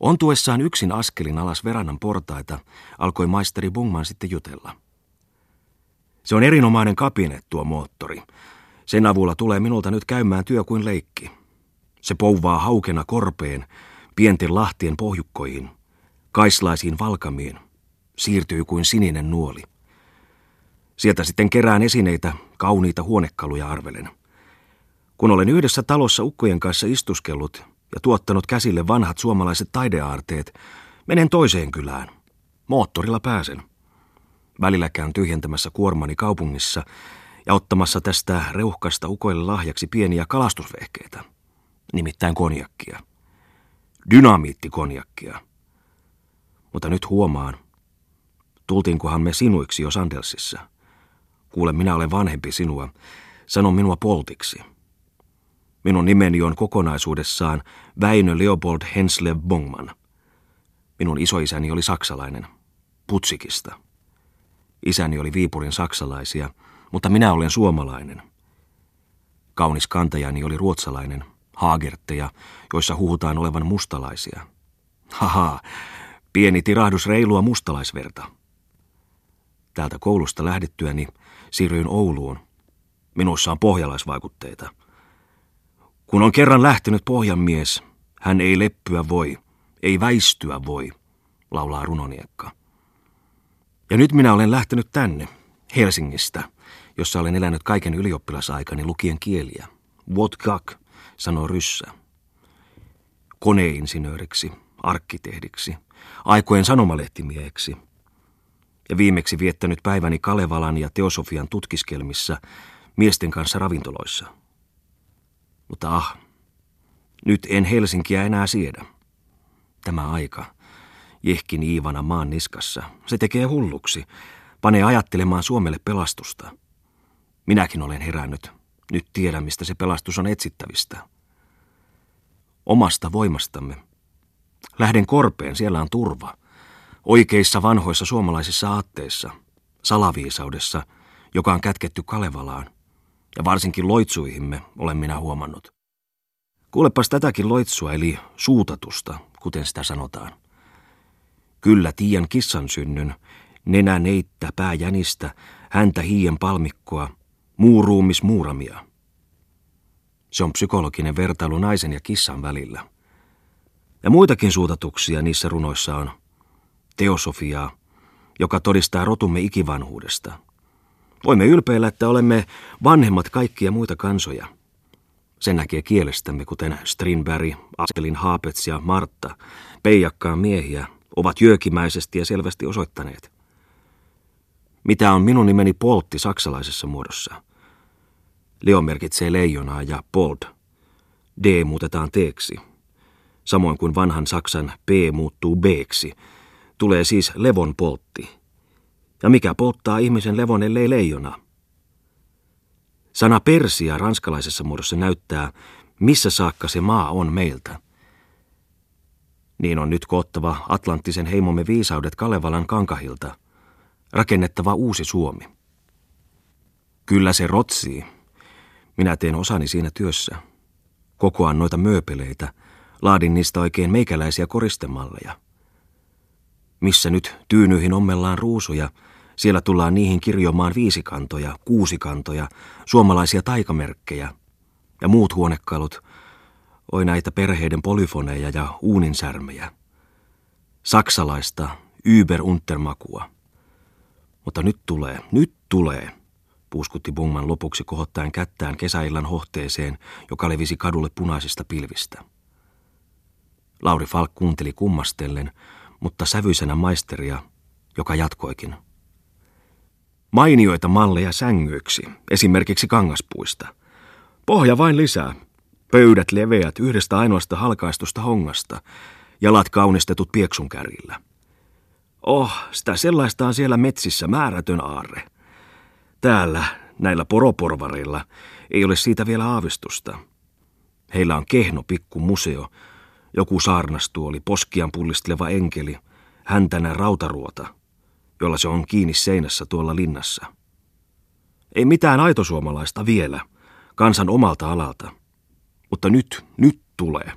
Ontuessaan yksin askelin alas verannan portaita, alkoi maisteri Bungman sitten jutella. Se on erinomainen kapine, tuo moottori. Sen avulla tulee minulta nyt käymään työ kuin leikki. Se pouvaa haukena korpeen, pienten lahtien pohjukkoihin, kaislaisiin valkamiin, siirtyy kuin sininen nuoli. Sieltä sitten kerään esineitä, kauniita huonekaluja arvelen. Kun olen yhdessä talossa ukkojen kanssa istuskellut ja tuottanut käsille vanhat suomalaiset taideaarteet, menen toiseen kylään. Moottorilla pääsen. Välillä käyn tyhjentämässä kuormani kaupungissa ja ottamassa tästä reuhkasta ukoille lahjaksi pieniä kalastusvehkeitä, nimittäin konjakkia. Dynamiittikonjakkia. Mutta nyt huomaan, tultiinkohan me sinuiksi jo Sandelsissa. Kuule, minä olen vanhempi sinua. Sano minua poltiksi. Minun nimeni on kokonaisuudessaan Väinö Leopold Henslev Bongman. Minun isoisäni oli saksalainen, Putsikista. Isäni oli Viipurin saksalaisia, mutta minä olen suomalainen. Kaunis kantajani oli ruotsalainen, haagertteja, joissa huhutaan olevan mustalaisia. Haha, pieni tirahdus reilua mustalaisverta. Täältä koulusta lähdettyäni siirryin Ouluun. Minussa on pohjalaisvaikutteita. Kun on kerran lähtenyt pohjanmies, hän ei leppyä voi, ei väistyä voi, laulaa runoniekka. Ja nyt minä olen lähtenyt tänne, Helsingistä, jossa olen elänyt kaiken ylioppilasaikani lukien kieliä. What kak, sanoo Ryssä. Koneinsinööriksi, arkkitehdiksi, aikojen sanomalehtimieheksi. Ja viimeksi viettänyt päiväni Kalevalan ja teosofian tutkiskelmissa miesten kanssa ravintoloissa. Mutta ah, nyt en Helsinkiä enää siedä. Tämä aika, jehkin Iivana maan niskassa, se tekee hulluksi, panee ajattelemaan Suomelle pelastusta. Minäkin olen herännyt. Nyt tiedän, mistä se pelastus on etsittävistä. Omasta voimastamme. Lähden korpeen, siellä on turva. Oikeissa vanhoissa suomalaisissa aatteissa, salaviisaudessa, joka on kätketty Kalevalaan. Ja varsinkin loitsuihimme olen minä huomannut. Kuulepas tätäkin loitsua, eli suutatusta, kuten sitä sanotaan. Kyllä tiiän kissan synnyn, nenä neittä, pää jänistä, häntä hiien palmikkoa, muu ruumis muuramia. Se on psykologinen vertailu naisen ja kissan välillä. Ja muitakin suutatuksia niissä runoissa on. Teosofiaa, joka todistaa rotumme ikivanhuudesta. Voimme ylpeillä, että olemme vanhemmat kaikkia muita kansoja. Sen näkee kielestämme, kuten Strindberg, Askelin Haapets ja Martta, peijakkaan miehiä, ovat jöökimäisesti ja selvästi osoittaneet. Mitä on minun nimeni Poltti saksalaisessa muodossa? Leo merkitsee leijonaa ja Pold. D muutetaan teeksi. Samoin kuin vanhan Saksan P muuttuu B-ksi. Tulee siis levon poltti. Ja mikä polttaa ihmisen levon ellei leijona? Sana Persia ranskalaisessa muodossa näyttää, missä saakka se maa on meiltä. Niin on nyt koottava Atlanttisen heimomme viisaudet Kalevalan kankahilta, rakennettava uusi Suomi. Kyllä se rotsii. Minä teen osani siinä työssä. Kokoan noita mööpeleitä, laadin niistä oikein meikäläisiä koristemalleja. Missä nyt tyynyihin ommellaan ruusuja, siellä tullaan niihin kirjomaan viisikantoja, kuusikantoja, suomalaisia taikamerkkejä ja muut huonekalut, oi näitä perheiden polyfoneja ja uuninsärmejä. Saksalaista überuntermakua. Mutta nyt tulee, nyt tulee, puuskutti Bungman lopuksi kohottaen kättään kesäillan hohteeseen, joka levisi kadulle punaisista pilvistä. Lauri Falk kuunteli kummastellen, mutta sävyisenä maisteria, joka jatkoikin. Mainioita malleja sängyiksi, esimerkiksi kangaspuista. Pohja vain lisää. Pöydät leveät yhdestä ainoasta halkaistusta hongasta, jalat kaunistetut pieksunkärillä. Oh, sitä sellaista on siellä metsissä määrätön aarre. Täällä, näillä poroporvareilla, ei ole siitä vielä aavistusta. Heillä on kehno pikku museo, joku saarnastuoli, poskian pullisteleva enkeli, häntänä rautaruota – jolla se on kiinni seinässä tuolla linnassa. Ei mitään aitosuomalaista vielä, kansan omalta alalta. Mutta nyt, nyt tulee.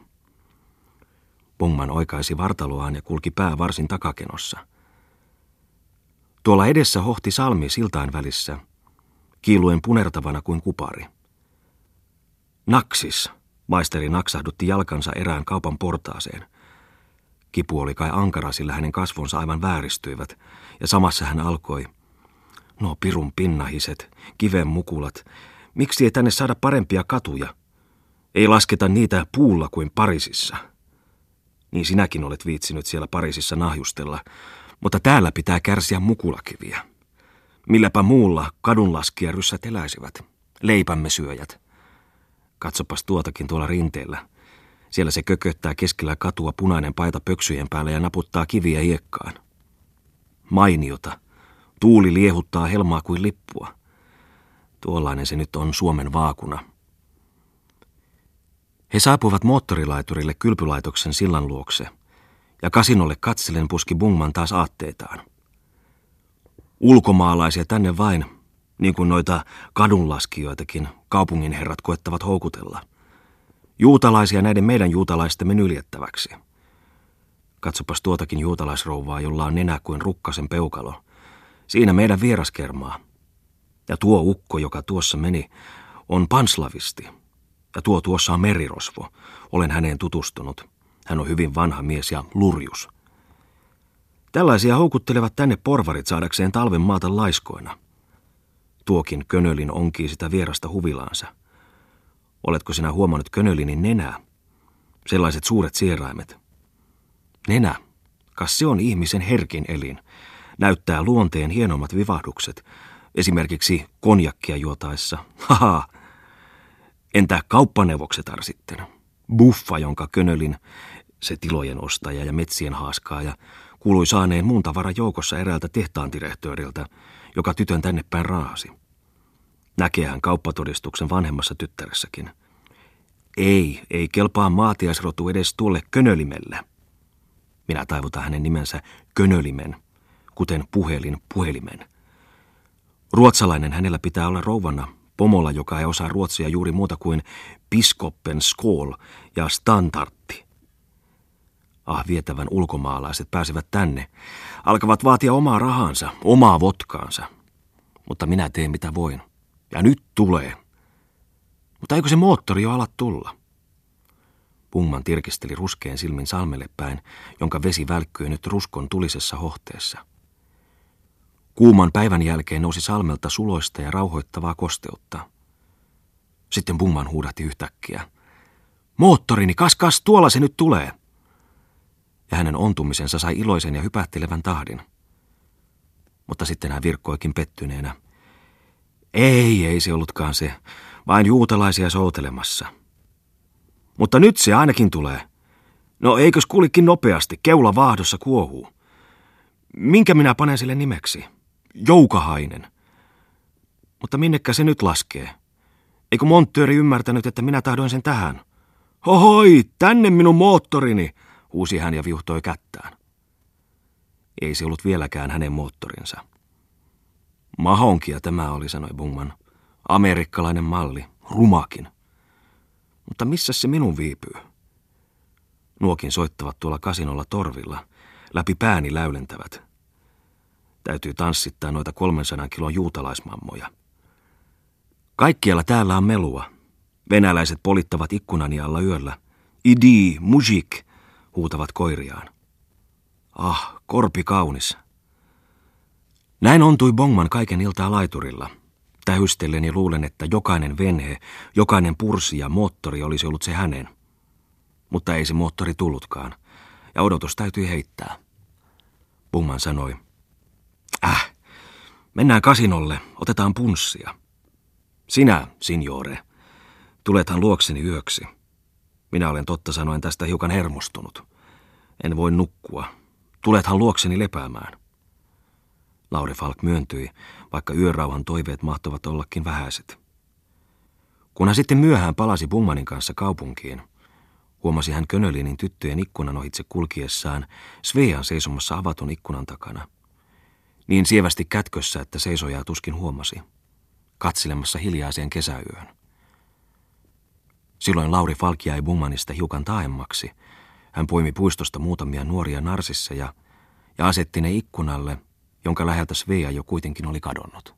Bungman oikaisi vartaloaan ja kulki pää varsin takakenossa. Tuolla edessä hohti salmi siltain välissä, kiiluen punertavana kuin kupari. Naksis, maisteri naksahdutti jalkansa erään kaupan portaaseen. Kipu oli kai ankara, sillä hänen kasvonsa aivan vääristyivät, ja samassa hän alkoi. No pirun pinnahiset, kiven mukulat, miksi ei tänne saada parempia katuja? Ei lasketa niitä puulla kuin Parisissa. Niin sinäkin olet viitsinyt siellä Pariisissa nahjustella, mutta täällä pitää kärsiä mukulakiviä. Milläpä muulla kadunlaskija ryssät eläisivät, leipämme syöjät. Katsopas tuotakin tuolla rinteellä. Siellä se kököttää keskellä katua punainen paita pöksyjen päällä ja naputtaa kiviä hiekkaan. Mainiota. Tuuli liehuttaa helmaa kuin lippua. Tuollainen se nyt on Suomen vaakuna. He saapuivat moottorilaiturille kylpylaitoksen sillan luokse, ja kasinolle katselen puski Bungman taas aatteitaan. Ulkomaalaisia tänne vain, niin kuin noita kadunlaskijoitakin kaupungin herrat koettavat houkutella. Juutalaisia näiden meidän juutalaistemme nyljettäväksi. Katsopas tuotakin juutalaisrouvaa, jolla on nenä kuin rukkasen peukalo. Siinä meidän vieraskermaa. Ja tuo ukko, joka tuossa meni, on panslavisti. Ja tuo tuossa on merirosvo. Olen häneen tutustunut. Hän on hyvin vanha mies ja lurjus. Tällaisia houkuttelevat tänne porvarit saadakseen talven maata laiskoina. Tuokin könölin onkii sitä vierasta huvilaansa. Oletko sinä huomannut könölinin nenää? Sellaiset suuret sieraimet. Nenä, kas se on ihmisen herkin elin. Näyttää luonteen hienommat vivahdukset, esimerkiksi konjakkia juotaessa. Haha. Entä kauppaneuvoksetar sitten? Buffa, jonka könölin, se tilojen ostaja ja metsien haaskaaja, kuului saaneen muun tavaran joukossa eräältä tehtaantirehtööriltä, joka tytön tänne päin raahasi. Näkee hän kauppatodistuksen vanhemmassa tyttäressäkin. Ei, ei kelpaa maatiaisrotu edes tuolle könölimelle. Minä taivutan hänen nimensä könölimen, kuten puhelin puhelimen. Ruotsalainen hänellä pitää olla rouvana, pomolla, joka ei osaa ruotsia juuri muuta kuin piskoppen skol ja standartti. Ah, vietävän ulkomaalaiset pääsevät tänne. Alkavat vaatia omaa rahansa, omaa votkaansa. Mutta minä teen mitä voin. Ja nyt tulee. Mutta eikö se moottori jo ala tulla? Pungman tirkisteli ruskeen silmin salmelle päin, jonka vesi välkkyi nyt ruskon tulisessa hohteessa. Kuuman päivän jälkeen nousi salmelta suloista ja rauhoittavaa kosteutta. Sitten Pungman huudahti yhtäkkiä. Moottorini, kas kas, tuolla se nyt tulee! Ja hänen ontumisensa sai iloisen ja hypähtelevän tahdin. Mutta sitten hän virkkoikin pettyneenä. Ei, ei se ollutkaan se, vain juutalaisia soutelemassa. Mutta nyt se ainakin tulee. No eikös kulikin nopeasti, keula vaahdossa kuohuu. Minkä minä panen sille nimeksi? Joukahainen. Mutta minnekä se nyt laskee? Eikö monttööri ymmärtänyt, että minä tahdoin sen tähän? Hohoi, tänne minun moottorini, huusi hän ja viuhtoi kättään. Ei se ollut vieläkään hänen moottorinsa. Mahonkia tämä oli, sanoi Bungman. Amerikkalainen malli, rumakin. Mutta missä se minun viipyy? Nuokin soittavat tuolla kasinolla torvilla, läpi pääni läylentävät. Täytyy tanssittaa noita 300 kilon juutalaismammoja. Kaikkialla täällä on melua. Venäläiset polittavat ikkunani alla yöllä. Idi, mujik, huutavat koiriaan. Ah, korpi kaunis. Näin ontui Bongman kaiken iltaa laiturilla. Tähystellen ja luulen, että jokainen venhe, jokainen pursi ja moottori olisi ollut se hänen. Mutta ei se moottori tullutkaan, ja odotus täytyi heittää. Bungman sanoi, Äh, mennään kasinolle, otetaan punssia. Sinä, signore, tulethan luokseni yöksi. Minä olen totta sanoen tästä hiukan hermostunut. En voi nukkua. Tulethan luokseni lepäämään. Lauri Falk myöntyi, vaikka yörauhan toiveet mahtoivat ollakin vähäiset. Kun hän sitten myöhään palasi Bungmanin kanssa kaupunkiin, huomasi hän Könölinin tyttöjen ikkunan ohitse kulkiessaan Svean seisomassa avatun ikkunan takana. Niin sievästi kätkössä, että seisojaa tuskin huomasi, katselemassa hiljaiseen kesäyön. Silloin Lauri Falk jäi Bungmanista hiukan taaemmaksi, Hän poimi puistosta muutamia nuoria narsisseja ja asetti ne ikkunalle, jonka läheltä Svea jo kuitenkin oli kadonnut.